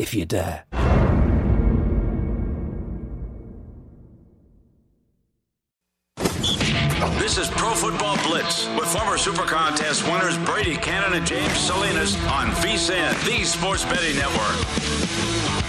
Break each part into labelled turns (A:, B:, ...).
A: if you dare.
B: This is Pro Football Blitz with former Super Contest winners Brady Cannon and James Salinas on VSIN, the Sports Betting Network.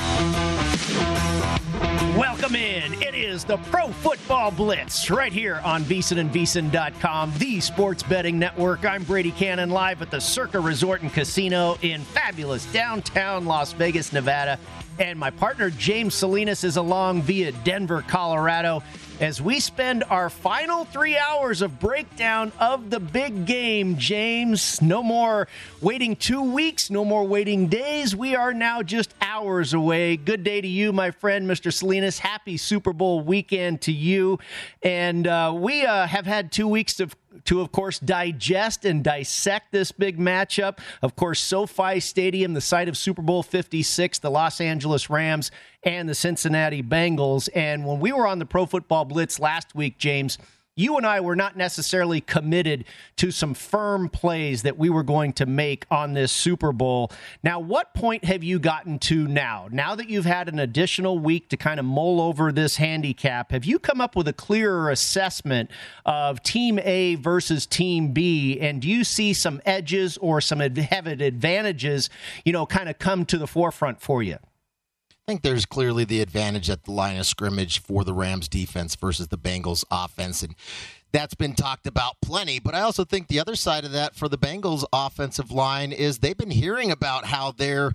C: Welcome in. It is the Pro Football Blitz right here on VSIN and VSIN.com, the sports betting network. I'm Brady Cannon live at the Circa Resort and Casino in fabulous downtown Las Vegas, Nevada. And my partner James Salinas is along via Denver, Colorado as we spend our final three hours of breakdown of the big game. James, no more waiting two weeks, no more waiting days. We are now just hours away. Good day to you, my friend, Mr. Salinas. Happy Super Bowl weekend to you. And uh, we uh, have had two weeks of to, of course, digest and dissect this big matchup. Of course, SoFi Stadium, the site of Super Bowl 56, the Los Angeles Rams and the Cincinnati Bengals. And when we were on the Pro Football Blitz last week, James, you and I were not necessarily committed to some firm plays that we were going to make on this Super Bowl. Now, what point have you gotten to now? Now that you've had an additional week to kind of mull over this handicap, have you come up with a clearer assessment of Team A versus Team B? And do you see some edges or some advantages, you know, kind of come to the forefront for you?
D: I think there's clearly the advantage at the line of scrimmage for the Rams defense versus the Bengals offense. And that's been talked about plenty. But I also think the other side of that for the Bengals offensive line is they've been hearing about how they're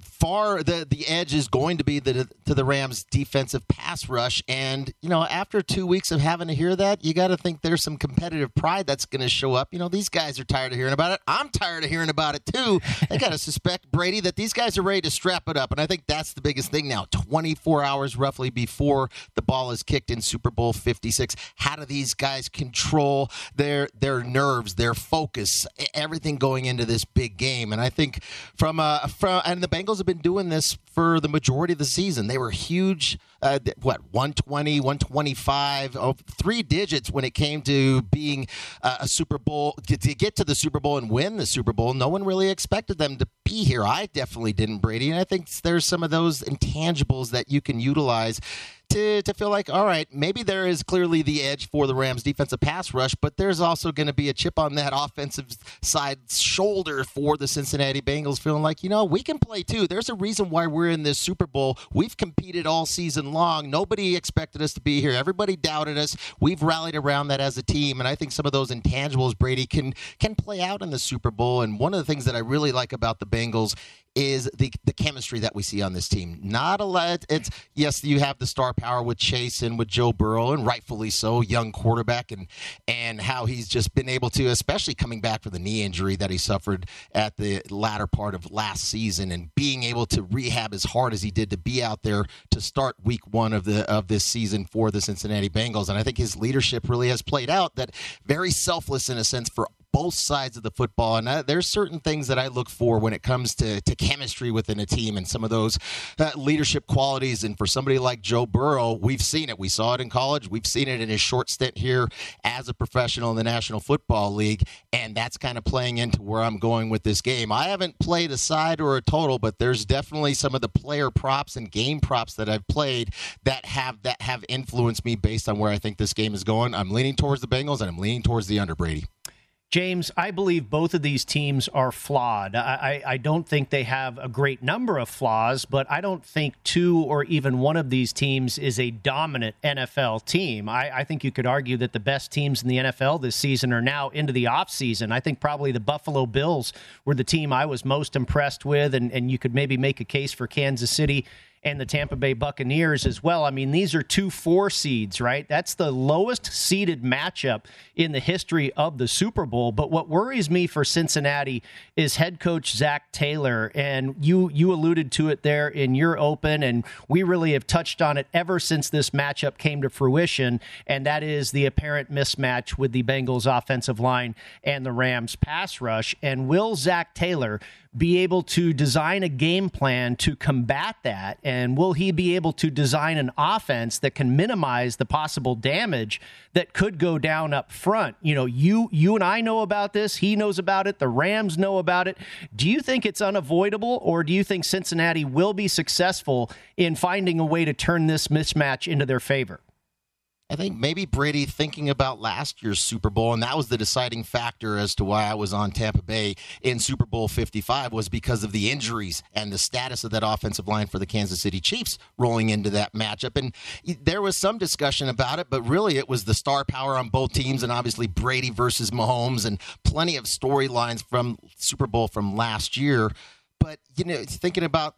D: far the the edge is going to be the, to the Rams defensive pass rush. And you know, after two weeks of having to hear that, you got to think there's some competitive pride that's going to show up. You know, these guys are tired of hearing about it. I'm tired of hearing about it too. They got to suspect Brady that these guys are ready to strap it up, and I think that's the biggest thing now. 24 hours roughly before the ball is kicked in Super Bowl 56. How do these guys control their their nerves, their focus, everything going into this big game. And I think from uh, from and the Bengals have been doing this for the majority of the season. They were huge. Uh, what 120 125 oh, three digits when it came to being uh, a super bowl to, to get to the super bowl and win the super bowl no one really expected them to be here i definitely didn't brady and i think there's some of those intangibles that you can utilize to, to feel like, all right, maybe there is clearly the edge for the Rams defensive pass rush, but there's also going to be a chip on that offensive side shoulder for the Cincinnati Bengals, feeling like, you know, we can play too. There's a reason why we're in this Super Bowl. We've competed all season long. Nobody expected us to be here. Everybody doubted us. We've rallied around that as a team, and I think some of those intangibles, Brady, can can play out in the Super Bowl. And one of the things that I really like about the Bengals is the the chemistry that we see on this team. Not a lot. It's yes, you have the star power with Chase and with Joe Burrow, and rightfully so, young quarterback, and and how he's just been able to, especially coming back from the knee injury that he suffered at the latter part of last season, and being able to rehab as hard as he did to be out there to start Week One of the of this season for the Cincinnati Bengals, and I think his leadership really has played out. That very selfless in a sense for both sides of the football. And uh, there's certain things that I look for when it comes to, to chemistry within a team and some of those uh, leadership qualities. And for somebody like Joe Burrow, we've seen it. We saw it in college. We've seen it in his short stint here as a professional in the National Football League. And that's kind of playing into where I'm going with this game. I haven't played a side or a total, but there's definitely some of the player props and game props that I've played that have that have influenced me based on where I think this game is going. I'm leaning towards the Bengals and I'm leaning towards the under Brady.
C: James, I believe both of these teams are flawed. I, I, don't think they have a great number of flaws, but I don't think two or even one of these teams is a dominant NFL team. I, I think you could argue that the best teams in the NFL this season are now into the offseason. I think probably the Buffalo Bills were the team I was most impressed with, and, and you could maybe make a case for Kansas City and the Tampa Bay Buccaneers as well. I mean, these are two four seeds, right? That's the lowest seeded matchup in the history of the Super Bowl. But what worries me for Cincinnati is head coach Zac Taylor, and you you alluded to it there in your open, and we really have touched on it ever since this matchup came to fruition, and that is the apparent mismatch with the Bengals offensive line and the Rams pass rush. And will Zac Taylor be able to design a game plan to combat that? And will he be able to design an offense that can minimize the possible damage that could go down up front? You know, you you and I know about this. He knows about it. The Rams know about it. Do you think it's unavoidable, or do you think Cincinnati will be successful in finding a way to turn this mismatch into their favor?
D: I think maybe Brady thinking about last year's Super Bowl, and that was the deciding factor as to why I was on Tampa Bay in Super Bowl 55 was because of the injuries and the status of that offensive line for the Kansas City Chiefs rolling into that matchup. And there was some discussion about it, but really it was the star power on both teams, and obviously Brady versus Mahomes, and plenty of storylines from Super Bowl from last year. But you know, thinking about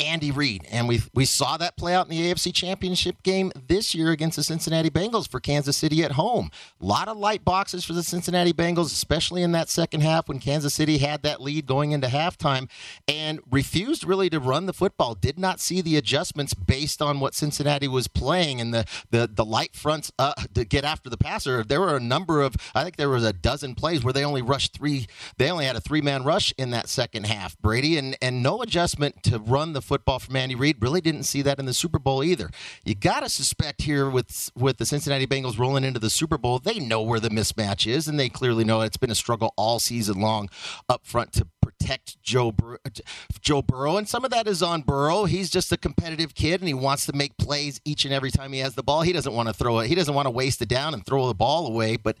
D: Andy Reid. And we we saw that play out in the AFC Championship game this year against the Cincinnati Bengals for Kansas City at home. A lot of light boxes for the Cincinnati Bengals, especially in that second half when Kansas City had that lead going into halftime and refused really to run the football. Did not see the adjustments based on what Cincinnati was playing and the the, the light fronts uh, to get after the passer. There were a number of I think there was a dozen plays where they only rushed three. They only had a three man rush in that second half, Brady, and and no adjustment to run the football from Andy Reid. Really didn't see that in the Super Bowl either. You got to suspect here with with the Cincinnati Bengals rolling into the Super Bowl, they know where the mismatch is, and they clearly know it's been a struggle all season long up front to protect Joe Bur- uh, Joe Burrow, and some of that is on Burrow. He's just a competitive kid, and he wants to make plays each and every time he has the ball. He doesn't want to throw it. He doesn't want to waste it down and throw the ball away. But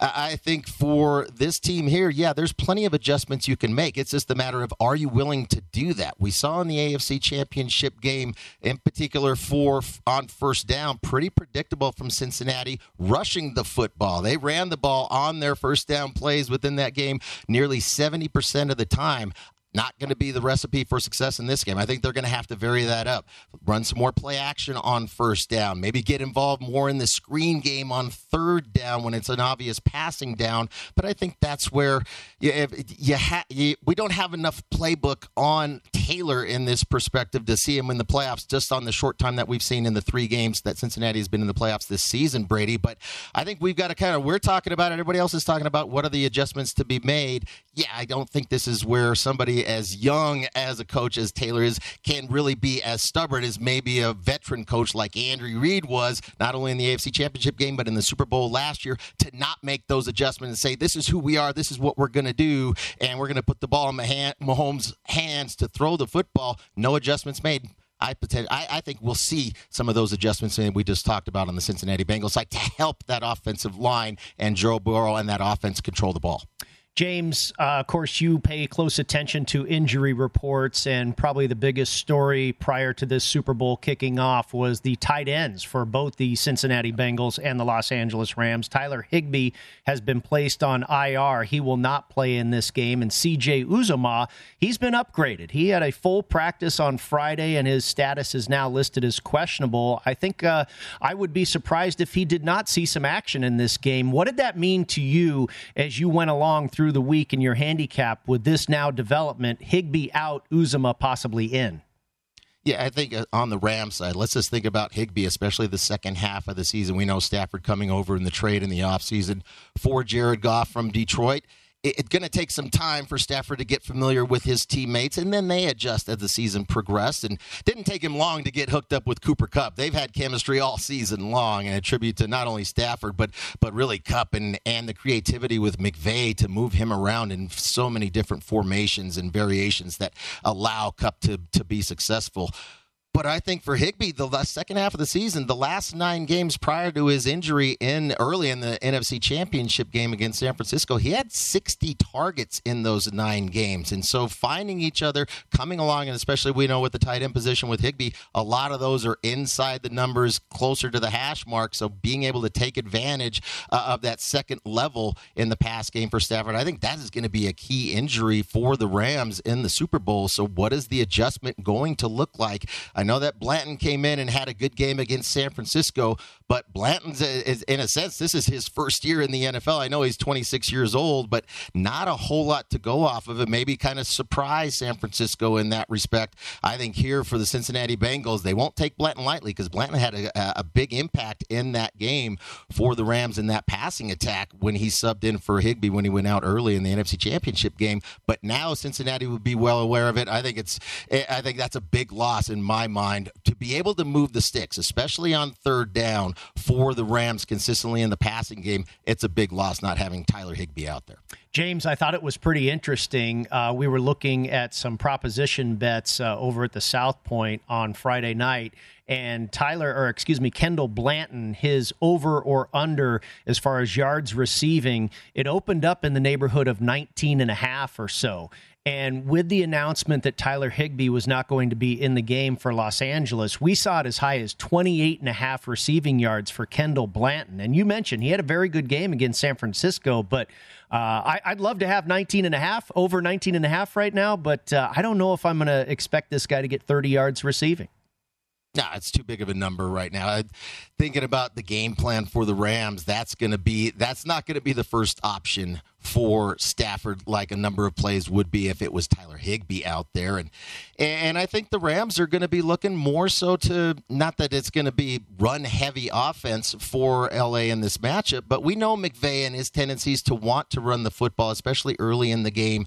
D: I think for this team here, yeah, there's plenty of adjustments you can make. It's just a matter of are you willing to do that? We saw in the AFC championship game, in particular for on first down, pretty predictable from Cincinnati rushing the football. They ran the ball on their first down plays within that game nearly 70% of the time not going to be the recipe for success in this game. I think they're going to have to vary that up. Run some more play action on first down. Maybe get involved more in the screen game on third down when it's an obvious passing down. But I think that's where you, you, ha- you we don't have enough playbook on Taylor in this perspective to see him in the playoffs just on the short time that we've seen in the three games that Cincinnati has been in the playoffs this season, Brady. But I think we've got to kind of we're talking about it. Everybody else is talking about what are the adjustments to be made. Yeah, I don't think this is where somebody as young as a coach as Taylor is can really be as stubborn as maybe a veteran coach like Andrew Reid was, not only in the AFC Championship game, but in the Super Bowl last year, to not make those adjustments and say, this is who we are, this is what we're going to do, and we're going to put the ball in Mahomes' hands to throw the football. No adjustments made. I, I, I think we'll see some of those adjustments that we just talked about on the Cincinnati Bengals side to help that offensive line and Joe Burrow and that offense control the ball.
C: James, uh, of course, you pay close attention to injury reports, and probably the biggest story prior to this Super Bowl kicking off was the tight ends for both the Cincinnati Bengals and the Los Angeles Rams. Tyler Higbee has been placed on IR. He will not play in this game. And CJ Uzomah, he's been upgraded. He had a full practice on Friday, and his status is now listed as questionable. I think uh, I would be surprised if he did not see some action in this game. What did that mean to you as you went along through? Through the week in your handicap with this now development, Higbee out, Uzomah possibly in?
D: Yeah, I think uh, on the Ram side, let's just think about Higbee, especially the second half of the season. We know Stafford coming over in the trade in the offseason for Jared Goff from Detroit it's going to take some time for Stafford to get familiar with his teammates, and then they adjust as the season progressed. And didn't take him long to get hooked up with Cooper Kupp. They've had chemistry all season long, and a tribute to not only Stafford but but really Kupp and and the creativity with McVay to move him around in so many different formations and variations that allow Kupp to to be successful. But I think for Higbee, the second half of the season, the last nine games prior to his injury in early in the NFC Championship game against San Francisco, he had 60 targets in those nine games. And so finding each other, coming along, and especially we know with the tight end position with Higbee, a lot of those are inside the numbers, closer to the hash mark. So being able to take advantage uh, of that second level in the pass game for Stafford, I think that is going to be a key injury for the Rams in the Super Bowl. So what is the adjustment going to look like? I know that Blanton came in and had a good game against San Francisco, but Blanton's is, in a sense this is his first year in the NFL. I know he's 26 years old, but not a whole lot to go off of it. Maybe kind of surprise San Francisco in that respect. I think here for the Cincinnati Bengals, they won't take Blanton lightly because Blanton had a, a big impact in that game for the Rams in that passing attack when he subbed in for Higbee when he went out early in the NFC Championship game. But now Cincinnati would be well aware of it. I think it's eh, I think that's a big loss in my mind to be able to move the sticks, especially on third down for the Rams consistently in the passing game. It's a big loss not having Tyler Higbee out there.
C: James, I thought it was pretty interesting. Uh, we were looking at some proposition bets uh, over at the South Point on Friday night, and Tyler, or excuse me, Kendall Blanton, his over or under as far as yards receiving, it opened up in the neighborhood of 19 and a half or so. And with the announcement that Tyler Higbee was not going to be in the game for Los Angeles, we saw it as high as 28 and a half receiving yards for Kendall Blanton. And you mentioned he had a very good game against San Francisco, but uh, I, would love to have 19 and a half, over 19 and a half right now, but uh, I don't know if I'm going to expect this guy to get 30 yards receiving.
D: No, it's too big of a number right now. I, thinking about the game plan for the Rams, that's going to be that's not going to be the first option for Stafford, like a number of plays would be if it was Tyler Higbee out there. And and I think the Rams are going to be looking more so to not that it's going to be run heavy offense for LA in this matchup, but we know McVay and his tendencies to want to run the football, especially early in the game.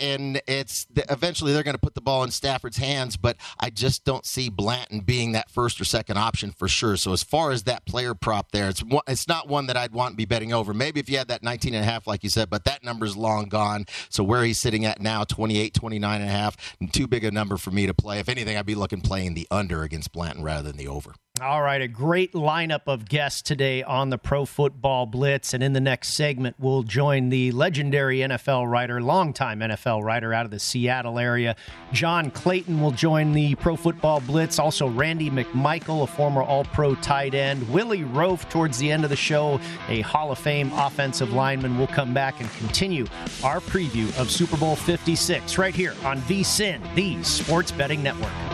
D: And it's eventually they're going to put the ball in Stafford's hands, but I just don't see Blanton being that first or second option for sure. So as far as that player prop there, it's it's not one that I'd want to be betting over. Maybe if you had that 19 and a half, like you said but that number's long gone. So where he's sitting at now, 28, 29 and a half, too big a number for me to play. If anything, I'd be looking playing the under against Blanton rather than the over.
C: All right, a great lineup of guests today on the Pro Football Blitz. And in the next segment, we'll join the legendary NFL writer, longtime NFL writer out of the Seattle area. John Clayton will join the Pro Football Blitz. Also, Randy McMichael, a former All Pro tight end. Willie Roaf, towards the end of the show, a Hall of Fame offensive lineman. We'll come back and continue our preview of Super Bowl 56 right here on VSIN, the Sports Betting Network.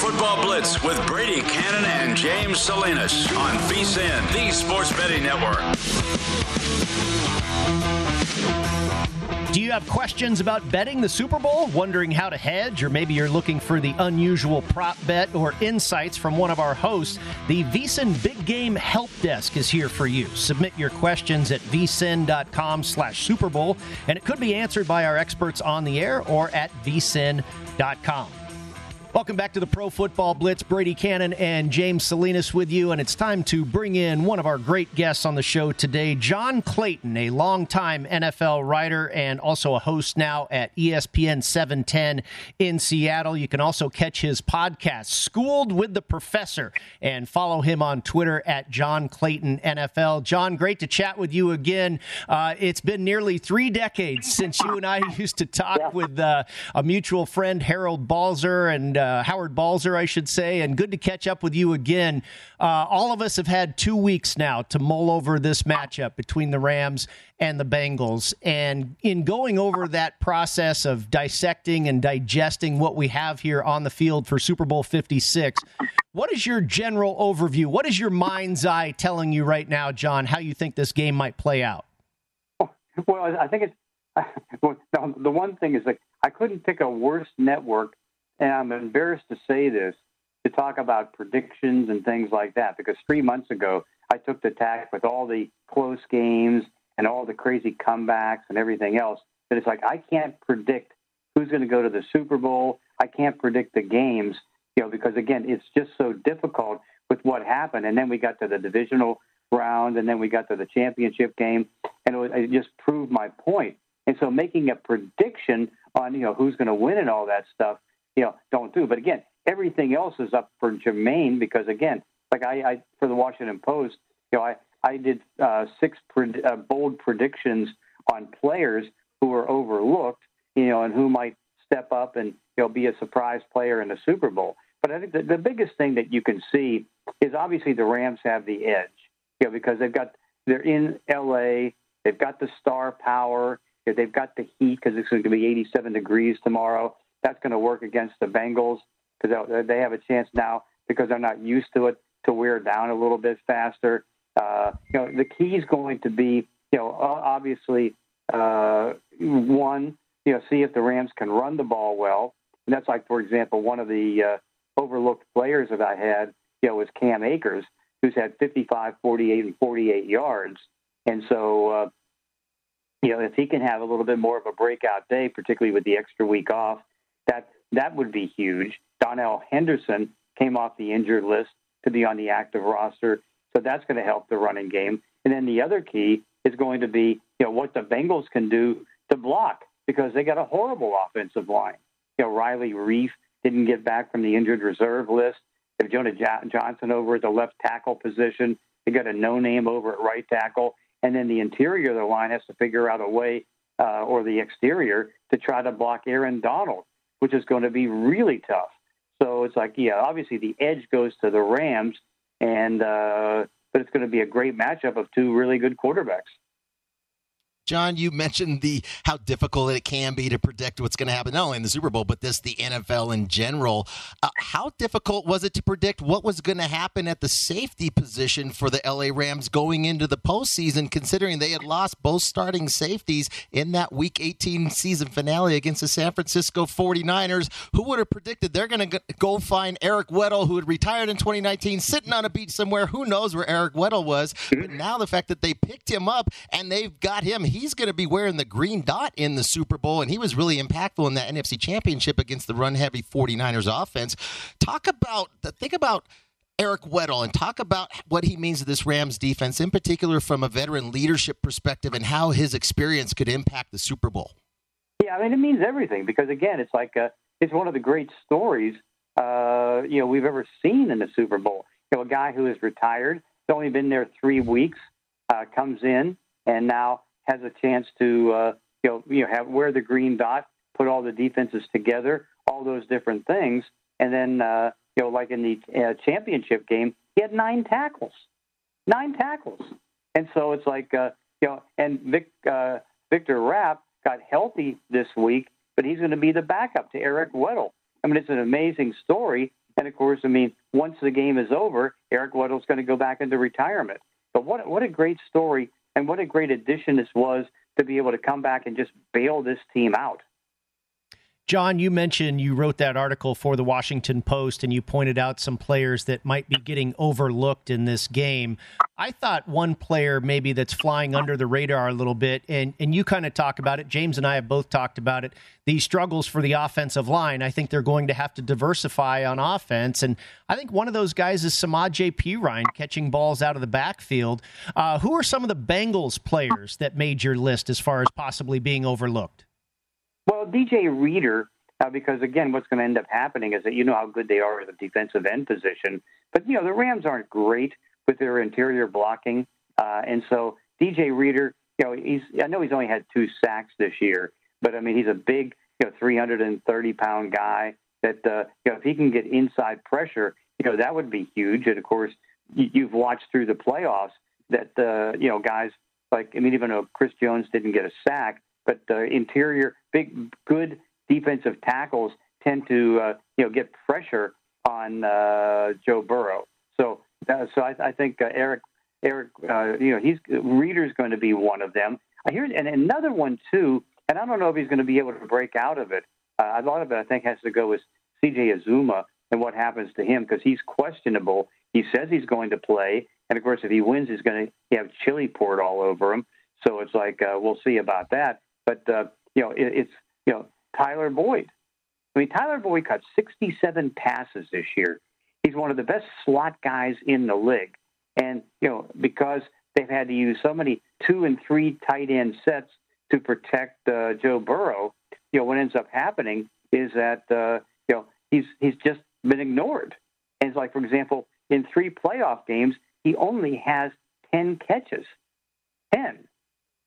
B: Football Blitz with Brady Cannon and James Salinas on VSIN, the Sports Betting Network.
C: Do you have questions about betting the Super Bowl? Wondering how to hedge? Or maybe you're looking for the unusual prop bet or insights from one of our hosts? The VSIN Big Game Help Desk is here for you. Submit your questions at vsin.com slash Super Bowl, and it could be answered by our experts on the air or at vsin.com. Welcome back to the Pro Football Blitz. Brady Cannon and James Salinas with you, and it's time to bring in one of our great guests on the show today, John Clayton, a longtime NFL writer and also a host now at ESPN 710 in Seattle. You can also catch his podcast, Schooled with the Professor, and follow him on Twitter at John Clayton NFL. John, great to chat with you again. Uh, it's been nearly three decades since you and I used to talk with uh, a mutual friend, Harold Balzer, and uh, Howard Balzer, I should say, and good to catch up with you again. Uh, all of us have had two weeks now to mull over this matchup between the Rams and the Bengals. And in going over that process of dissecting and digesting what we have here on the field for Super Bowl 56, what is your general overview? What is your mind's eye telling you right now, John, how you think this game might play out?
E: Well, I think it's well, the one thing is like I couldn't pick a worse network and I'm embarrassed to say this, to talk about predictions and things like that, because three months ago, I took the tack with all the close games and all the crazy comebacks and everything else. That it's like, I can't predict who's going to go to the Super Bowl. I can't predict the games, you know, because again, it's just so difficult with what happened. And then we got to the divisional round, and then we got to the championship game, and it, was, it just proved my point. And so, making a prediction on you know who's going to win and all that stuff you know, don't do. But again, everything else is up for Jermaine because again, like I, I for the Washington Post, you know, I I did uh, six pre- uh, bold predictions on players who are overlooked, you know, and who might step up and you know be a surprise player in the Super Bowl. But I think the, the biggest thing that you can see is obviously the Rams have the edge, you know, because they've got they're in L.A. They've got the star power. They've got the heat because it's going to be 87 degrees tomorrow. That's going to work against the Bengals because they have a chance now because they're not used to it to wear down a little bit faster. Uh, you know, the key is going to be, you know, obviously, uh, one, you know, see if the Rams can run the ball well. And that's like, for example, one of the uh, overlooked players that I had, you know, was Cam Akers, who's had 55, 48, and 48 yards. And so, uh, you know, if he can have a little bit more of a breakout day, particularly with the extra week off, that that would be huge. Darrell Henderson came off the injured list to be on the active roster, so that's going to help the running game. And then the other key is going to be, you know, what the Bengals can do to block because they got a horrible offensive line. You know, Riley Reiff didn't get back from the injured reserve list. They have Jonah Johnson over at the left tackle position. They got a no name over at right tackle. And then the interior of the line has to figure out a way, uh, or the exterior, to try to block Aaron Donald which is going to be really tough. So it's like, yeah, obviously the edge goes to the Rams, and uh, but it's going to be a great matchup of two really good quarterbacks.
D: John, you mentioned the how difficult it can be to predict what's going to happen not only in the Super Bowl but this the NFL in general. Uh, how difficult was it to predict what was going to happen at the safety position for the LA Rams going into the postseason, considering they had lost both starting safeties in that Week 18 season finale against the San Francisco 49ers? Who would have predicted they're going to go find Eric Weddle, who had retired in 2019, sitting on a beach somewhere? Who knows where Eric Weddle was? But now the fact that they picked him up and they've got him, he he's going to be wearing the green dot in the Super Bowl, and he was really impactful in that NFC Championship against the run heavy 49ers offense. Talk about, think about Eric Weddle and talk about what he means to this Rams defense, in particular from a veteran leadership perspective, and how his experience could impact the Super Bowl.
E: Yeah, I mean, it means everything because, again, it's like a, uh, it's one of the great stories uh, you know we've ever seen in the Super Bowl. You know, a guy who is retired, only been there three weeks, uh, comes in and now has a chance to uh, you know you know have wear the green dot, put all the defenses together, all those different things, and then uh, you know like in the uh, championship game, he had nine tackles, nine tackles, and so it's like uh, you know, and Vic, uh, Victor Rapp got healthy this week, but he's going to be the backup to Eric Weddle. I mean, it's an amazing story. And of course, I mean, once the game is over, Eric Weddle's going to go back into retirement. But what what a great story and what a great addition this was to be able to come back and just bail this team out.
C: John, you mentioned you wrote that article for the Washington Post and you pointed out some players that might be getting overlooked in this game. I thought one player maybe that's flying under the radar a little bit, and, and you kind of talk about it. James and I have both talked about it. These struggles for the offensive line. I think they're going to have to diversify on offense. And I think one of those guys is Samaje Perine catching balls out of the backfield. Uh, who are some of the Bengals players that made your list as far as possibly being overlooked?
E: Well, DJ Reader, uh, because again, what's going to end up happening is that you know how good they are at the defensive end position, but you know the Rams aren't great with their interior blocking, uh, and so DJ Reader, you know, he's I know he's only had two sacks this year, but I mean he's a big, you know, 330 pound guy. That uh, you know, if he can get inside pressure, you know, that would be huge. And of course, you've watched through the playoffs that uh, you know guys like I mean even though Chris Jones didn't get a sack, but the interior, big, good defensive tackles tend to uh, you know get pressure on uh, Joe Burrow. So uh, so I, I think uh, Eric Eric uh, you know he's Reader's going to be one of them. I hear and another one too, and I don't know if he's going to be able to break out of it. Uh, a lot of it I think has to go with C.J. Uzomah and what happens to him because he's questionable. He says he's going to play, and of course if he wins, he's going to have chili poured all over him. So it's like uh, we'll see about that. But uh, you know, it, it's you know Tyler Boyd. I mean, Tyler Boyd caught 67 passes this year. He's one of the best slot guys in the league, and you know because they've had to use so many two and three tight end sets to protect uh, Joe Burrow. You know, what ends up happening is that uh, you know he's he's just been ignored. And it's like, for example, in three playoff games, he only has 10 catches. 10.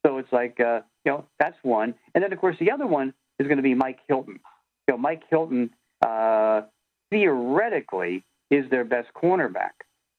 E: So it's like, uh, you know, that's one. And then, of course, the other one is going to be Mike Hilton. You know, Mike Hilton uh, theoretically is their best cornerback.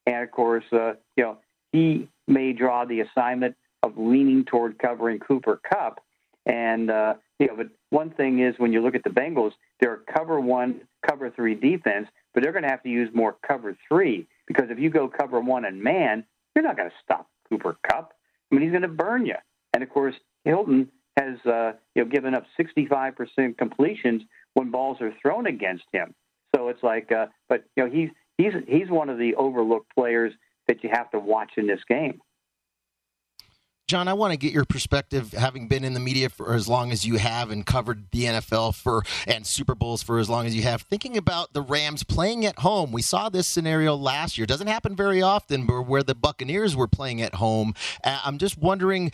E: And of course, uh, you know, he may draw the assignment of leaning toward covering Cooper Kupp. And, uh, you know, but one thing is when you look at the Bengals, they're a cover one, cover three defense, but they're going to have to use more cover three because if you go cover one and man, you're not going to stop Cooper Kupp. I mean, he's going to burn you. And of course, Hilton has uh, you know given up 65% completions when balls are thrown against him. So it's like, uh, but you know he's he's he's one of the overlooked players that you have to watch in this game.
D: John, I want to get your perspective, having been in the media for as long as you have and covered the NFL for and Super Bowls for as long as you have. Thinking about the Rams playing at home, we saw this scenario last year. Doesn't happen very often, but where the Buccaneers were playing at home. Uh, I'm just wondering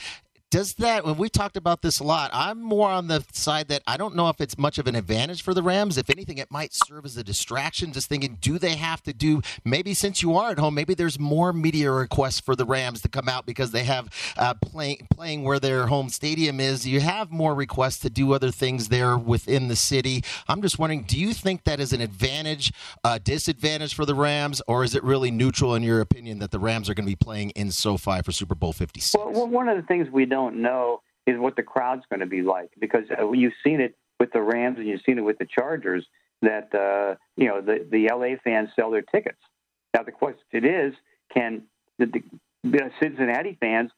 D: does that when we talked about this a lot i'm more on the side that i don't know if it's much of an advantage for the rams. If anything it might serve as a distraction. Just thinking do they have to do maybe since you are at home maybe there's more media requests for the rams to come out because they have uh, playing playing where their home stadium is. You have more requests to do other things there within the city. I'm just wondering do you think that is an advantage a disadvantage for the rams or is it really neutral in your opinion that the rams are going to be playing in sofi for super bowl 56
E: well, one of the things we don't don't know is what the crowd's going to be like because uh, you've seen it with the Rams and you've seen it with the Chargers that uh, you know the the LA fans sell their tickets. Now the question is, can the, the Cincinnati fans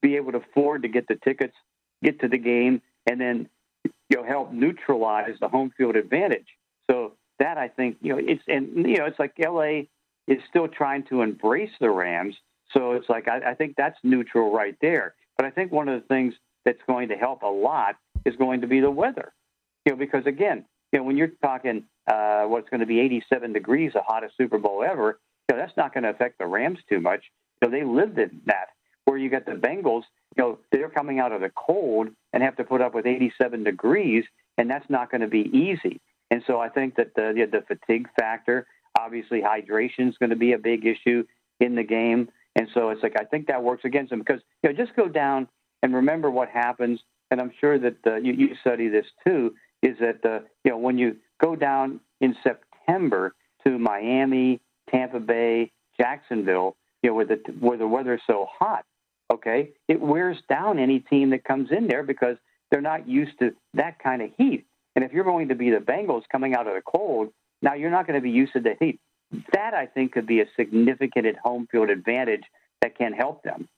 E: be able to afford to get the tickets, get to the game, and then you know help neutralize the home field advantage? So that I think you know it's and you know it's like LA is still trying to embrace the Rams. So it's like I, I think that's neutral right there. But I think one of the things that's going to help a lot is going to be the weather. You know, because again, you know, when you're talking uh, what's going to be 87 degrees, the hottest Super Bowl ever, you know, that's not going to affect the Rams too much. You know, they lived in that. Where you got the Bengals, you know, they're coming out of the cold and have to put up with 87 degrees, and that's not going to be easy. And so I think that the the fatigue factor, obviously hydration is going to be a big issue in the game. And so it's like I think that works against them because you know just go down and remember what happens. And I'm sure that uh, you, you study this too. Is that uh, you know when you go down in September to Miami, Tampa Bay, Jacksonville, you know where the where the weather's so hot, okay, it wears down any team that comes in there because they're not used to that kind of heat. And if you're going to be the Bengals coming out of the cold, now you're not going to be used to the heat that I think could be a significant home field advantage that can help them.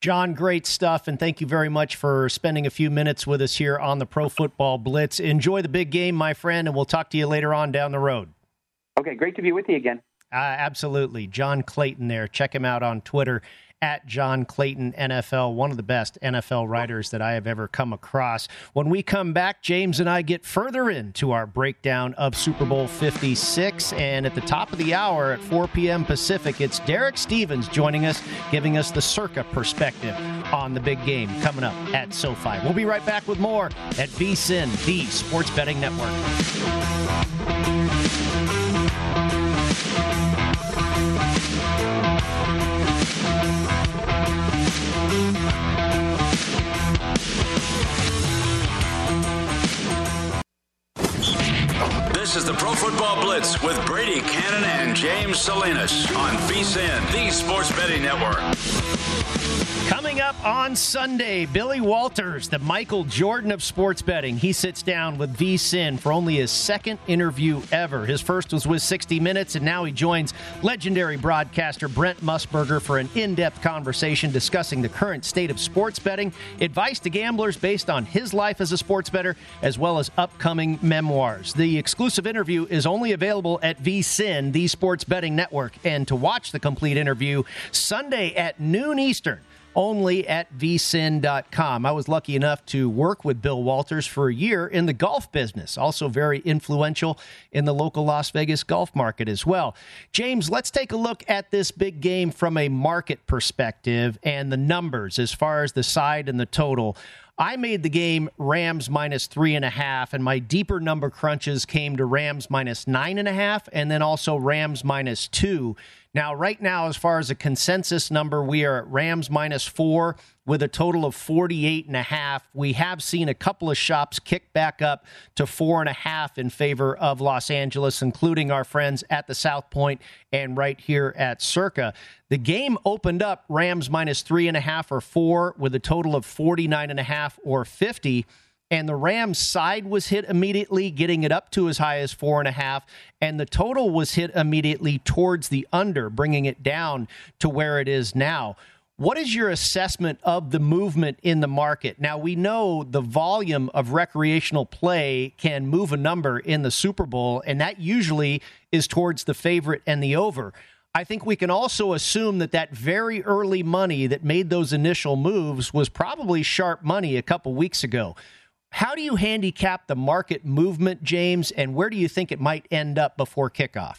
C: John, great stuff, and thank you very much for spending a few minutes with us here on the Pro Football Blitz. Enjoy the big game, my friend, and we'll talk to you later on down the road.
E: Okay, great to be with you again.
C: Uh, absolutely. John Clayton there. Check him out on Twitter at John Clayton NFL, one of the best NFL writers that I have ever come across. When we come back, James and I get further into our breakdown of Super Bowl 56. And at the top of the hour at 4 p.m. Pacific, it's Derek Stevens joining us, giving us the circa perspective on the big game coming up at SoFi. We'll be right back with more at VSIN, the Sports Betting Network.
B: This is the Pro Football Blitz with Brady Cannon and James Salinas on VSIN, the Sports Betting Network.
C: Coming up on Sunday, Billy Walters, the Michael Jordan of sports betting. He sits down with VSIN for only his second interview ever. His first was with 60 Minutes, and now he joins legendary broadcaster Brent Musburger for an in depth conversation discussing the current state of sports betting, advice to gamblers based on his life as a sports bettor, as well as upcoming memoirs. The exclusive interview is only available at VSIN, the Sports Betting Network, and to watch the complete interview, Sunday at noon Eastern only at vsin.com. I was lucky enough to work with Bill Walters for a year in the golf business, also very influential in the local Las Vegas golf market as well. James, let's take a look at this big game from a market perspective and the numbers as far as the side and the total. I made the game Rams minus three and a half, and my deeper number crunches came to Rams minus nine and a half, and then also Rams minus two. Now, right now, as far as a consensus number, we are at Rams minus four with a total of 48 and a half. We have seen a couple of shops kick back up to four and a half in favor of Los Angeles, including our friends at the South Point and right here at Circa. The game opened up Rams minus three and a half or four with a total of 49 and a half or 50 and the Rams side was hit immediately, getting it up to as high as four and a half, and the total was hit immediately towards the under, bringing it down to where it is now. What is your assessment of the movement in the market? Now, we know the volume of recreational play can move a number in the Super Bowl, and that usually is towards the favorite and the over. I think we can also assume that that very early money that made those initial moves was probably sharp money a couple weeks ago. How do you handicap the market movement, James, and where do you think it might end up before kickoff?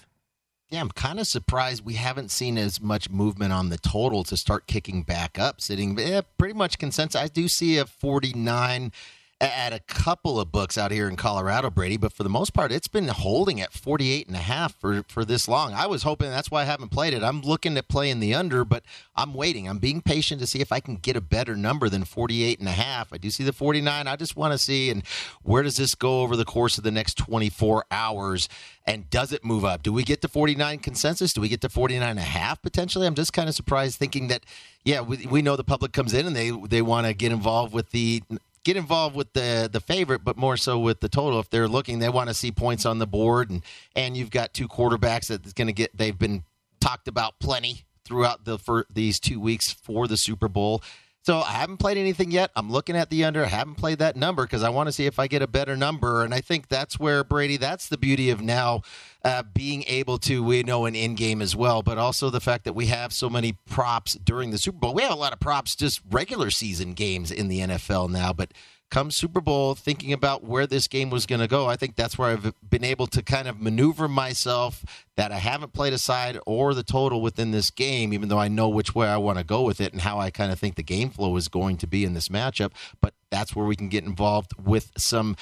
D: Yeah, I'm kind of surprised we haven't seen as much movement on the total to start kicking back up, sitting yeah, pretty much consensus. I do see a 49 at a couple of books out here in Colorado, Brady, but for the most part, it's been holding at 48 and a half for, for this long. I was hoping that's why I haven't played it. I'm looking at playing the under, but I'm waiting. I'm being patient to see if I can get a better number than 48 and a half. I do see the 49. I just want to see and where does this go over the course of the next 24 hours and does it move up? Do we get to 49 consensus? Do we get to 49 and a half potentially? I'm just kind of surprised thinking that yeah, we, we know the public comes in and they they want to get involved with the get involved with the the favorite, but more so with the total. If they're looking, they want to see points on the board, and and you've got two quarterbacks that's going to get. They've been talked about plenty throughout the for these two weeks for the Super Bowl. So I haven't played anything yet. I'm looking at the under. I haven't played that number because I want to see if I get a better number. And I think that's where Brady. That's the beauty of now uh, being able to. We know an in game as well, but also the fact that we have so many props during the Super Bowl. We have a lot of props just regular season games in the NFL now, but come Super Bowl, thinking about where this game was going to go, I think that's where I've been able to kind of maneuver myself that I haven't played a side or the total within this game, even though I know which way I want to go with it and how I kind of think the game flow is going to be in this matchup. But that's where we can get involved with some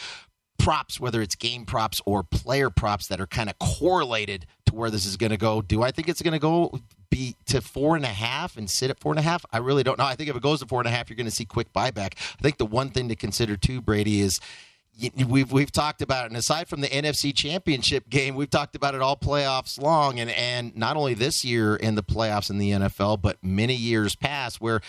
D: props, whether it's game props or player props that are kind of correlated to where this is going to go. Do I think it's going to go be to four and a half and sit at four and a half? I really don't know. I think if it goes to four and a half, you're going to see quick buyback. I think the one thing to consider too, Brady, is we've we've talked about it, and aside from the NFC Championship game, we've talked about it all playoffs long, and and not only this year in the playoffs in the NFL, but many years past. Where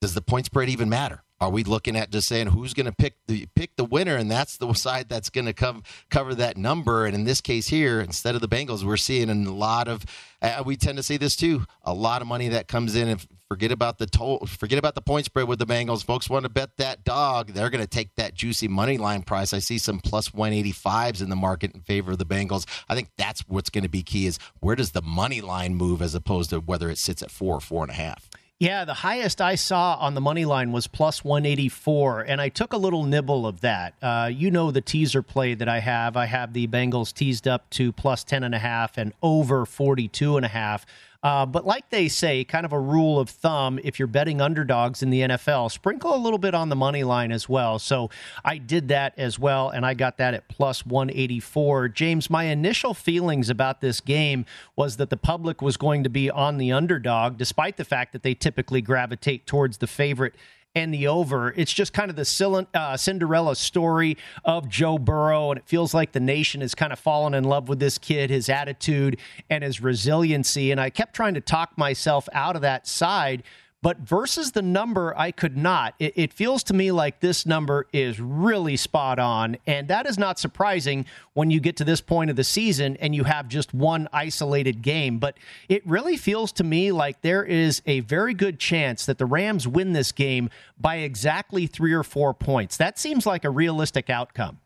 D: does the point spread even matter? Are we looking at just saying who's going to pick the pick the winner, and that's the side that's going to come cover that number? And in this case here, instead of the Bengals, we're seeing a lot of. Uh, we tend to see this too. A lot of money that comes in. And forget about the. Forget about the point spread with the Bengals. Folks want to bet that dog. They're going to take that juicy money line price. I see some plus plus one eighty fives in the market in favor of the Bengals. I think that's what's going to be key. Is where does the money line move as opposed to whether it sits at four or four and a half.
C: Yeah, the highest I saw on the money line was plus 184, and I took a little nibble of that. Uh, you know the teaser play that I have. I have the Bengals teased up to plus 10.5 and over 42.5. Uh, but like they say, kind of a rule of thumb, if you're betting underdogs in the NFL, sprinkle a little bit on the money line as well. So I did that as well, and I got that at plus 184. James, my initial feelings about this game was that the public was going to be on the underdog, despite the fact that they typically gravitate towards the favorite and the over. It's just kind of the uh, Cinderella story of Joe Burrow, and it feels like the nation has kind of fallen in love with this kid, his attitude, and his resiliency. And I kept trying to talk myself out of that side but versus the number, I could not. It, it, feels to me like this number is really spot on. And that is not surprising when you get to this point of the season and you have just one isolated game. But it really feels to me like there is a very good chance that the Rams win this game by exactly three or four points. That seems like a realistic outcome.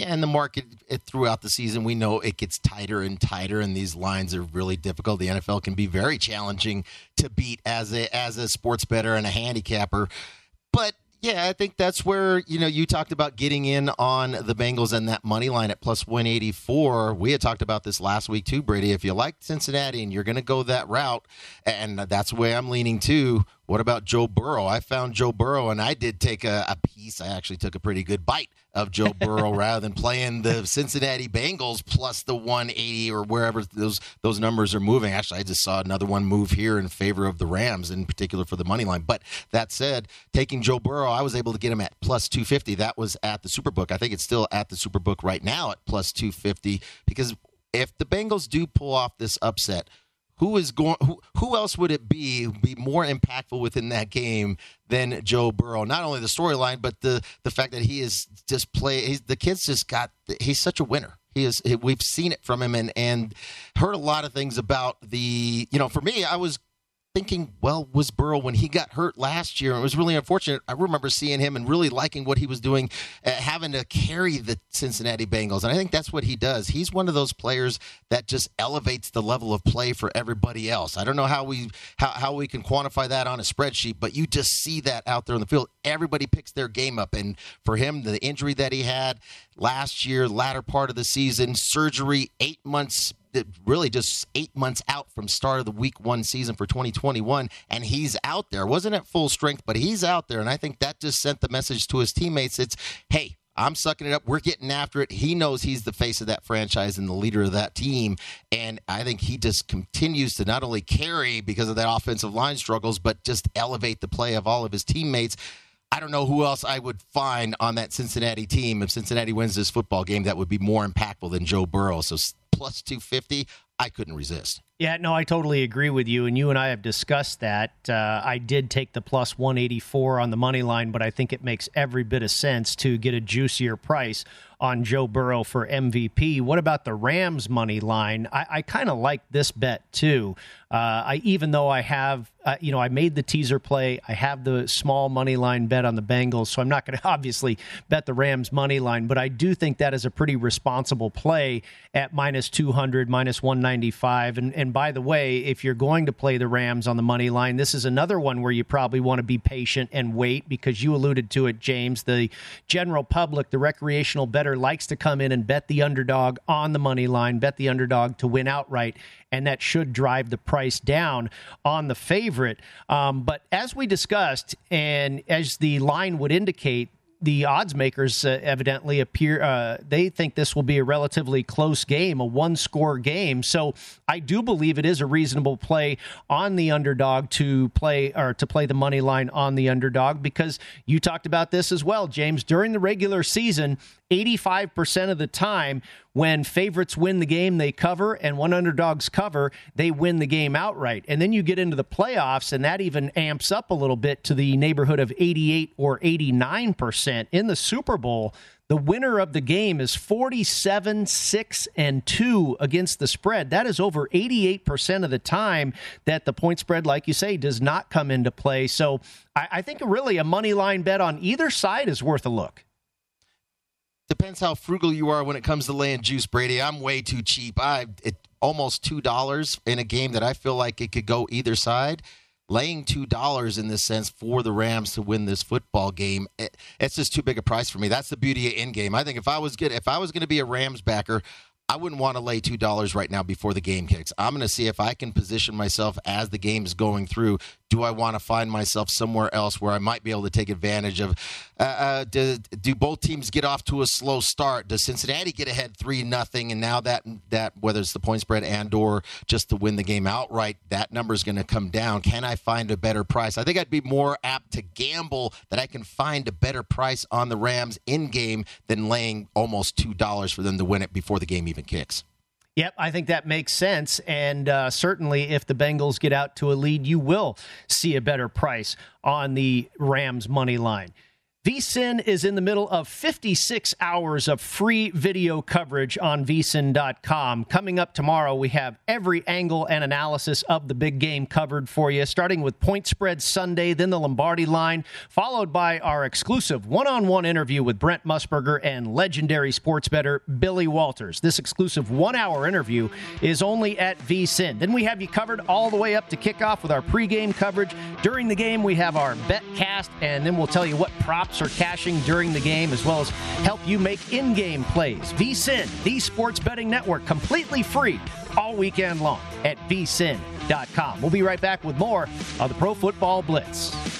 D: Yeah, and the market it, throughout the season, we know it gets tighter and tighter, and these lines are really difficult. The NFL can be very challenging to beat as a as a sports bettor and a handicapper. But yeah, I think that's where you know you talked about getting in on the Bengals and that money line at plus one eighty four. We had talked about this last week too, Brady. If you like Cincinnati and you're going to go that route, and that's the way I'm leaning too. What about Joe Burrow? I found Joe Burrow, and I did take a, a piece. I actually took a pretty good bite of Joe Burrow rather than playing the Cincinnati Bengals plus the 180 or wherever those those numbers are moving. Actually, I just saw another one move here in favor of the Rams, in particular for the money line. But that said, taking Joe Burrow, I was able to get him at plus 250. That was at the Superbook. I think it's still at the Superbook right now at plus 250 because if the Bengals do pull off this upset who is going who, who else would it be be more impactful within that game than Joe Burrow? Not only the storyline but the the fact that he is just play the kid's just got he's such a winner. He is we've seen it from him and and heard a lot of things about the you know for me I was thinking, well, was Burrow when he got hurt last year? It was really unfortunate. I remember seeing him and really liking what he was doing, uh, having to carry the Cincinnati Bengals. And I think that's what he does. He's one of those players that just elevates the level of play for everybody else. I don't know how we how, how we can quantify that on a spreadsheet, but you just see that out there on the field. Everybody picks their game up. And for him, the injury that he had last year, latter part of the season, surgery, eight months really just eight months out from start of the week one season for 2021 and he's out there wasn't at full strength but he's out there and i think that just sent the message to his teammates it's hey I'm sucking it up. We're getting after it. He knows he's the face of that franchise and the leader of that team. And I think he just continues to not only carry because of that offensive line struggles, but just elevate the play of all of his teammates. I don't know who else I would find on that Cincinnati team if Cincinnati wins this football game that would be more impactful than Joe Burrow. So plus 250, I couldn't resist.
C: Yeah, no, I totally agree with you, and you and I have discussed that. Uh, I did take the plus 184 on the money line, but I think it makes every bit of sense to get a juicier price on Joe Burrow for MVP. What about the Rams money line? I, I kind of like this bet too. Uh, I even though I have, uh, you know, I made the teaser play. I have the small money line bet on the Bengals, so I'm not going to obviously bet the Rams money line, but I do think that is a pretty responsible play at minus 200, minus 195. And and by the way, if you're going to play the Rams on the money line, this is another one where you probably want to be patient and wait because you alluded to it, James. The general public, the recreational bettor likes to come in and bet the underdog on the money line, bet the underdog to win outright and that should drive the price down on the favorite. Um, but as we discussed, and as the line would indicate, the odds makers uh, evidently appear uh, they think this will be a relatively close game a one score game. So i do believe it is a reasonable play on the underdog to play or to play the money line on the underdog because you talked about this as well james. During the regular season 85% of the time, when favorites win the game, they cover, and when underdogs cover, they win the game outright. And then you get into the playoffs, and that even amps up a little bit to the neighborhood of 88 or 89%. In the Super Bowl, the winner of the game is 47, 6, and 2 against the spread. That is over 88% of the time that the point spread, like you say, does not come into play. So I, I think really a money line bet on either side is worth a look.
D: Depends how frugal you are when it comes to laying juice, Brady. I'm way too cheap. I it, almost two dollars in a game that I feel like it could go either side laying two dollars in this sense for the Rams to win this football game, eh, it, it's just too big a price for me. That's the beauty of in game. I think if I was good, if I was going to be a Rams backer, I wouldn't want to lay two dollars right now before the game kicks. I'm going to see if I can position myself as the game is going through. Do I want to find myself somewhere else where I might be able to take advantage of? Uh, uh, do, do both teams get off to a slow start? Does Cincinnati get ahead three nothing, and now that that whether it's the point spread and or just to win the game outright, that number is going to come down. Can I find a better price? I think I'd be more apt to gamble that I can find a better price on the Rams in game than laying almost two dollars for them to win it before the game even kicks.
C: Yep, I think that makes sense. And uh, certainly, if the Bengals get out to a lead, you will see a better price on the Rams money line. VSIN is in the middle of 56 hours of free video coverage on vsin.com. Coming up tomorrow, we have every angle and analysis of the big game covered for you, starting with Point Spread Sunday, then the Lombardi line, followed by our exclusive one on one interview with Brent Musburger and legendary sports bettor Billy Walters. This exclusive one hour interview is only at VSIN. Then we have you covered all the way up to kickoff with our pregame coverage. During the game, we have our bet cast, and then we'll tell you what or cashing during the game, as well as help you make in game plays. VSIN, the sports betting network, completely free all weekend long at vsin.com. We'll be right back with more of the Pro Football Blitz.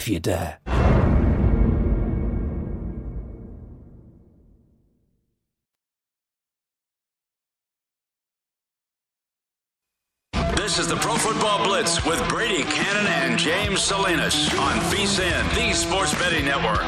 A: if you dare.
B: This is the Pro Football Blitz with Brady Kannon and James Salinas on VSIN, the Sports Betting Network.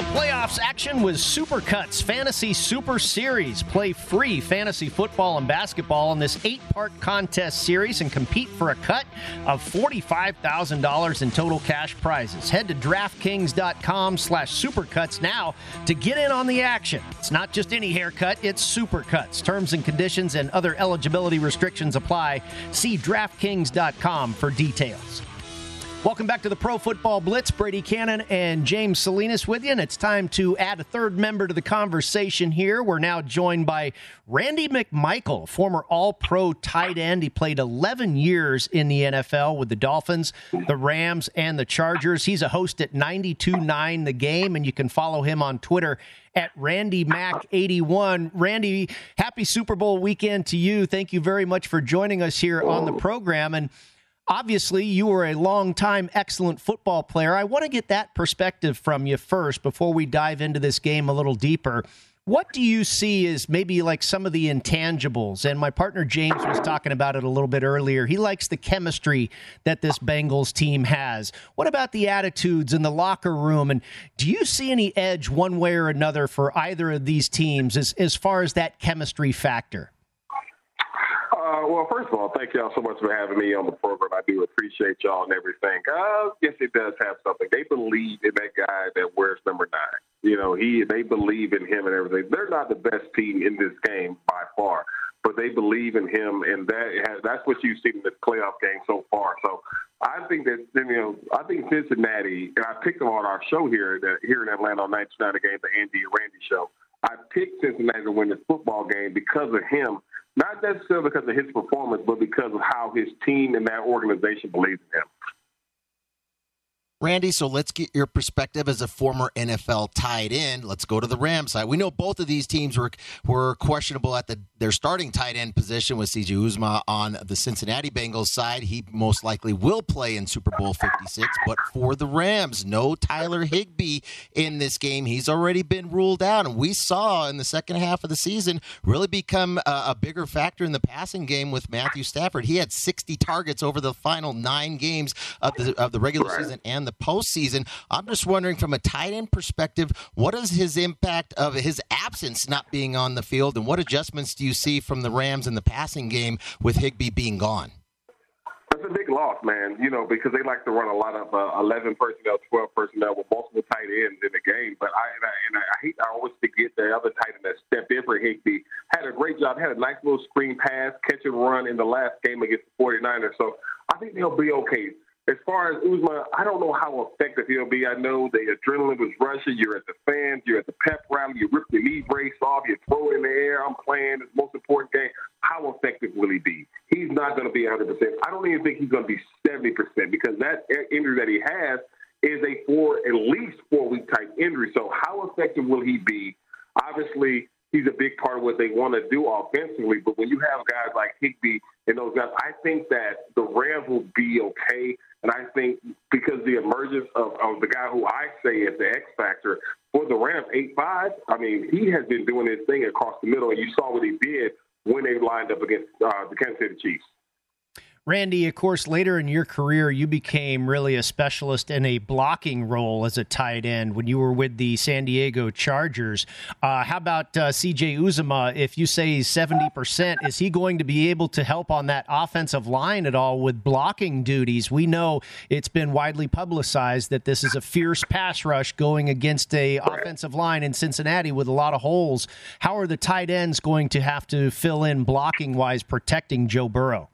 C: The playoffs action with Supercuts Fantasy Super Series. Play free fantasy football and basketball in this eight part contest series and compete for a cut of $45,000 in total cash prizes. Head to DraftKings.com slash Supercuts now to get in on the action. It's not just any haircut, it's Supercuts. Terms and conditions and other eligibility restrictions apply. See DraftKings.com for details. Welcome back to the Pro Football Blitz. Brady Kannon and James Salinas with you, and it's time to add a third member to the conversation here. We're now joined by Randy McMichael, former All Pro tight end. He played 11 years in the NFL with the Dolphins, the Rams, and the Chargers. He's a host at 92.9 The Game, and you can follow him on Twitter at Randy Mac 81. Randy, happy Super Bowl weekend to you. Thank you very much for joining us here on the program. And obviously you were a long-time excellent football player. I want to get that perspective from you first before we dive into this game a little deeper. What do you see as maybe like some of the intangibles? And my partner James was talking about it a little bit earlier. He likes the chemistry that this Bengals team has. What about the attitudes in the locker room? And do you see any edge one way or another for either of these teams as, as far as that chemistry factor?
F: Uh, well, first of all, thank y'all so much for having me on the program. I do appreciate y'all and everything. Uh, yes, it does have something. They believe in that guy that wears number nine. You know, he they believe in him and everything. They're not the best team in this game by far, but they believe in him, and that has, that's what you've seen in this playoff game so far. So I think that you know, I think Cincinnati, and I picked them on our show here that here in Atlanta on 99 game, the Andy and Randy show. I picked Cincinnati to win this football game because of him not necessarily because of his performance, but because of how his team and that organization believes in him.
D: Randy, so let's get your perspective as a former NFL tight end. Let's go to the Rams side. We know both of these teams were were questionable at the their starting tight end position with CJ Uzomah on the Cincinnati Bengals side. He most likely will play in Super Bowl 56, but for the Rams, no Tyler Higbee in this game. He's already been ruled out, and we saw in the second half of the season really become a, a bigger factor in the passing game with Matthew Stafford. He had 60 targets over the final nine games of the of the regular season and the the postseason. I'm just wondering, from a tight end perspective, what is his impact of his absence not being on the field, and what adjustments do you see from the Rams in the passing game with Higbee being gone?
F: That's a big loss, man. You know, because they like to run a lot of uh, 11 personnel, 12 personnel with multiple tight ends in the game. But I and I, and I hate I always forget the other tight end that stepped in for Higbee had a great job. Had a nice little screen pass, catch and run in the last game against the 49ers. So I think they'll be okay. As far as Uzomah, I don't know how effective he'll be. I know the adrenaline was rushing. You're at the fans, you're at the pep rally, you rip your knee brace off, you throw it in the air. I'm playing this most important game. How effective will he be? He's not going to be 100%. I don't even think he's going to be 70% because that injury that he has is a four, at least four week type injury. So how effective will he be? Obviously, he's a big part of what they want to do offensively. But when you have guys like Higbee and those guys, I think that the Rams will be okay. And I think because the emergence of, of the guy who I say is the X factor for the Rams, 8 5, I mean, he has been doing his thing across the middle, and you saw what he did when they lined up against uh, the Kansas City Chiefs.
C: Randy, of course, later in your career, you became really a specialist in a blocking role as a tight end when you were with the San Diego Chargers. Uh, how about uh, CJ Uzomah? If you say he's 70%, is he going to be able to help on that offensive line at all with blocking duties? We know it's been widely publicized that this is a fierce pass rush going against a offensive line in Cincinnati with a lot of holes. How are the tight ends going to have to fill in blocking wise protecting Joe Burrow?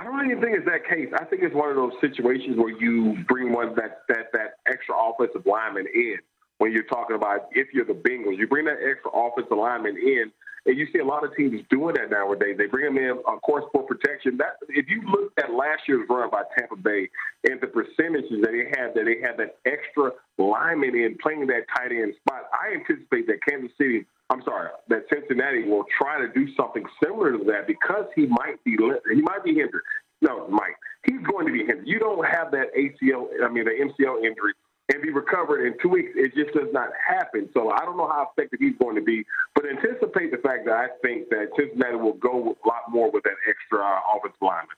F: I don't even think it's that case. I think it's one of those situations where you bring one that that that extra offensive lineman in when you're talking about if you're the Bengals, you bring that extra offensive lineman in, and you see a lot of teams doing that nowadays. They bring them in, of course, for protection. That if you look at last year's run by Tampa Bay and the percentages that they had, that they had that extra lineman in playing that tight end spot, I anticipate that Kansas City I'm sorry, that Cincinnati will try to do something similar to that because he might be he might be hindered. No, Mike, he's going to be hindered. You don't have that ACL, I mean the MCL injury, and be recovered in two weeks. It just does not happen. So I don't know how effective he's going to be, but anticipate the fact that I think that Cincinnati will go a lot more with that extra offensive lineman.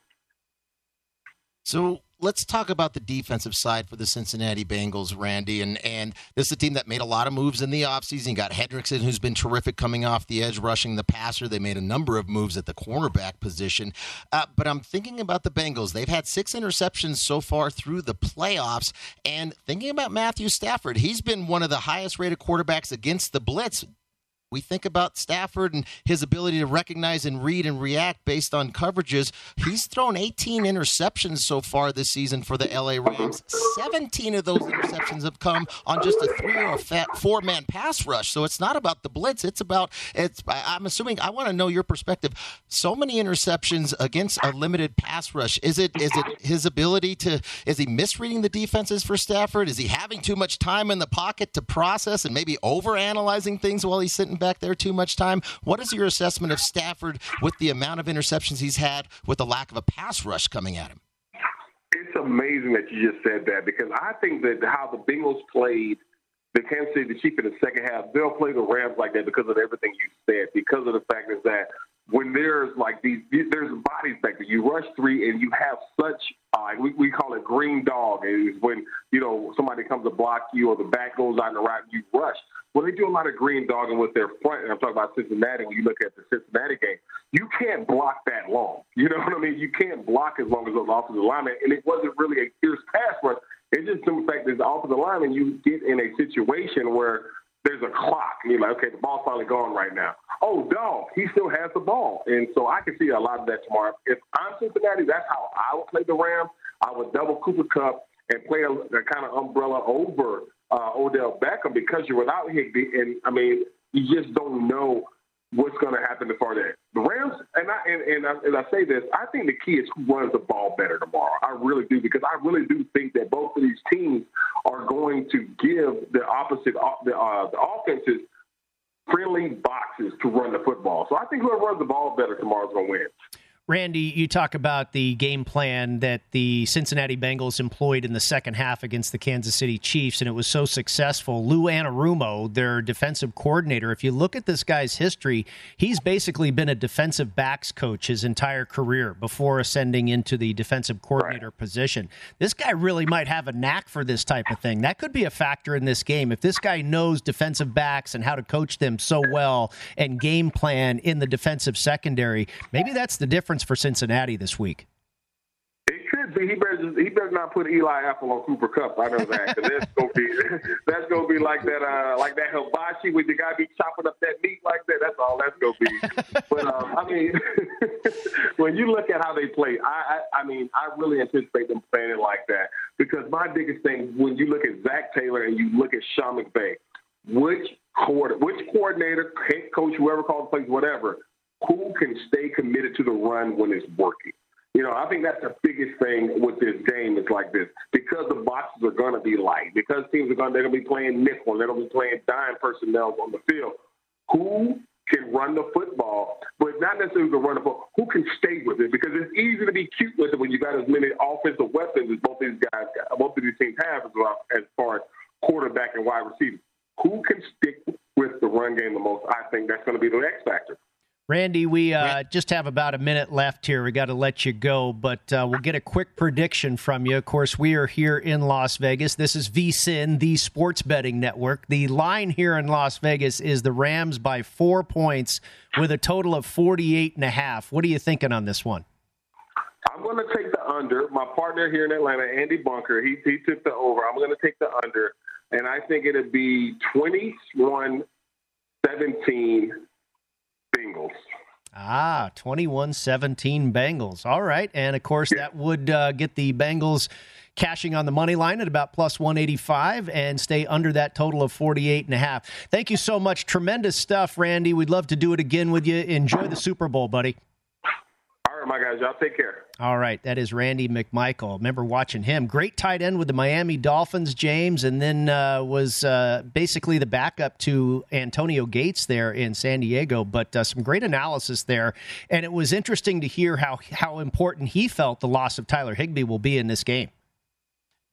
D: So let's talk about the defensive side for the Cincinnati Bengals, Randy. And and this is a team that made a lot of moves in the offseason. You got Hendrickson, who's been terrific coming off the edge, rushing the passer. They made a number of moves at the cornerback position. Uh, but I'm thinking about the Bengals. They've had six interceptions so far through the playoffs. And thinking about Matthew Stafford, he's been one of the highest rated quarterbacks against the blitz we think about Stafford and his ability to recognize and read and react based on coverages. He's thrown 18 interceptions so far this season for the LA Rams. 17 of those interceptions have come on just a three or a four man pass rush. So it's not about the blitz. It's about it's. I'm assuming I want to know your perspective. So many interceptions against a limited pass rush. Is it is it his ability to? Is he misreading the defenses for Stafford? Is he having too much time in the pocket to process and maybe over analyzing things while he's sitting back there too much time. What is your assessment of Stafford with the amount of interceptions he's had, with the lack of a pass rush coming at him?
F: It's amazing that you just said that because I think that how the Bengals played the Kansas City Chiefs in the second half, they'll play the Rams like that because of everything you said. Because of the fact is that when there's like these, there's bodies back. You rush three and you have such Uh, we, we call it green dog. It's when, you know, somebody comes to block you or the back goes out in the and you rush. Well, they do a lot of green dogging with their front. And I'm talking about Cincinnati. When you look at the Cincinnati game, you can't block that long. You know what I mean? You can't block as long as those offensive linemen. And it wasn't really a fierce pass rush. It's just the fact that the offensive lineman, you get in a situation where there's a clock. And you're like, okay, the ball's finally gone right now. Oh, dog, he still has the ball. And so I can see a lot of that tomorrow. If I'm Cincinnati, that's how I would play the Rams. I would double Cooper Kupp and play a, a kind of umbrella over uh, Odell Beckham because you're without Higbee, And, I mean, you just don't know what's going to happen as far as the Rams. And I and, and, I, and I say this, I think the key is who runs the ball better tomorrow. I really do because I really do think that both of these teams are going to give the opposite uh, the, uh, the offenses friendly boxes to run the football. So I think whoever runs the ball better tomorrow is going to win.
C: Randy, you talk about the game plan that the Cincinnati Bengals employed in the second half against the Kansas City Chiefs, and it was so successful. Lou Anarumo, their defensive coordinator, if you look at this guy's history, he's basically been a defensive backs coach his entire career before ascending into the defensive coordinator right. position. This guy really might have a knack for this type of thing. That could be a factor in this game. If this guy knows defensive backs and how to coach them so well and game plan in the defensive secondary, maybe that's the difference difference for Cincinnati this week?
F: It could be. He better he better not put Eli Apple on Cooper Kupp. I know that that's gonna be that's gonna be like that uh, like that hibachi with the guy be chopping up that meat like that. That's all that's gonna be. but um, I mean, when you look at how they play, I, I I mean I really anticipate them playing it like that because my biggest thing when you look at Zac Taylor and you look at Sean McVay, which coordinator, which coordinator, head coach, whoever calls plays, whatever who can stay committed to the run when it's working. You know, I think that's the biggest thing with this game. It's like this because the boxes are going to be light, because teams are going they're going to be playing nickel, they're going to be playing dime personnel on the field. Who can run the football, but not necessarily to run the ball. Who can stay with it? Because it's easy to be cute with it when you got as many offensive weapons as both these guys, both of these teams have, as, well, as far as quarterback and wide receiver. Who can stick with the run game the most? I think that's going to be the X factor.
C: Randy, we uh, just have about a minute left here. We got to let you go, but uh, we'll get a quick prediction from you. Of course, we are here in Las Vegas. This is VSIN, the sports betting network. The line here in Las Vegas is the Rams by four points with a total of 48 and a half. What are you thinking on this one?
F: I'm going to take the under. My partner here in Atlanta, Andy Bunker, he, he took the over. I'm going to take the under, and I think it'll be 21 17 Bengals.
C: Ah, 21 17 Bengals. All right. And of course, yeah. that would uh, get the Bengals cashing on the money line at about plus 185 and stay under that total of 48 and a half. Thank you so much. Tremendous stuff, Randy. We'd love to do it again with you. Enjoy the Super Bowl, buddy.
F: Right, my guys. Y'all take care.
C: All right, that is Randy McMichael. Remember watching him. Great tight end with the Miami Dolphins, James, and then uh, was uh, basically the backup to Antonio Gates there in San Diego. But uh, some great analysis there, and it was interesting to hear how how important he felt the loss of Tyler Higbee will be in this game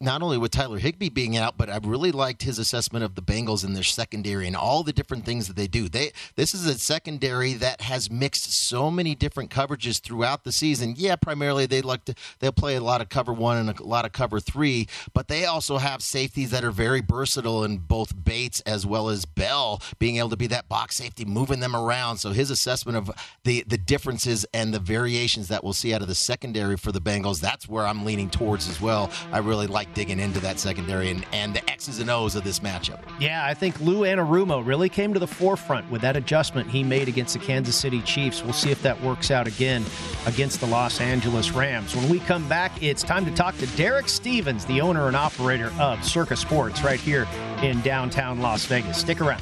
D: not only with Tyler Higbee being out, but I really liked his assessment of the Bengals in their secondary and all the different things that they do. They this is a secondary that has mixed so many different coverages throughout the season. Yeah, primarily they like to they'll play a lot of cover one and a lot of cover three, but they also have safeties that are very versatile in both Bates as well as Bell being able to be that box safety, moving them around. So his assessment of the the differences and the variations that we'll see out of the secondary for the Bengals, that's where I'm leaning towards as well. I really like digging into that secondary and, and the X's and O's of this matchup.
C: Yeah, I think Lou Anarumo really came to the forefront with that adjustment he made against the Kansas City Chiefs. We'll see if that works out again against the Los Angeles Rams. When we come back, it's time to talk to Derek Stevens, the owner and operator of Circa Sports, right here in downtown Las Vegas. Stick around.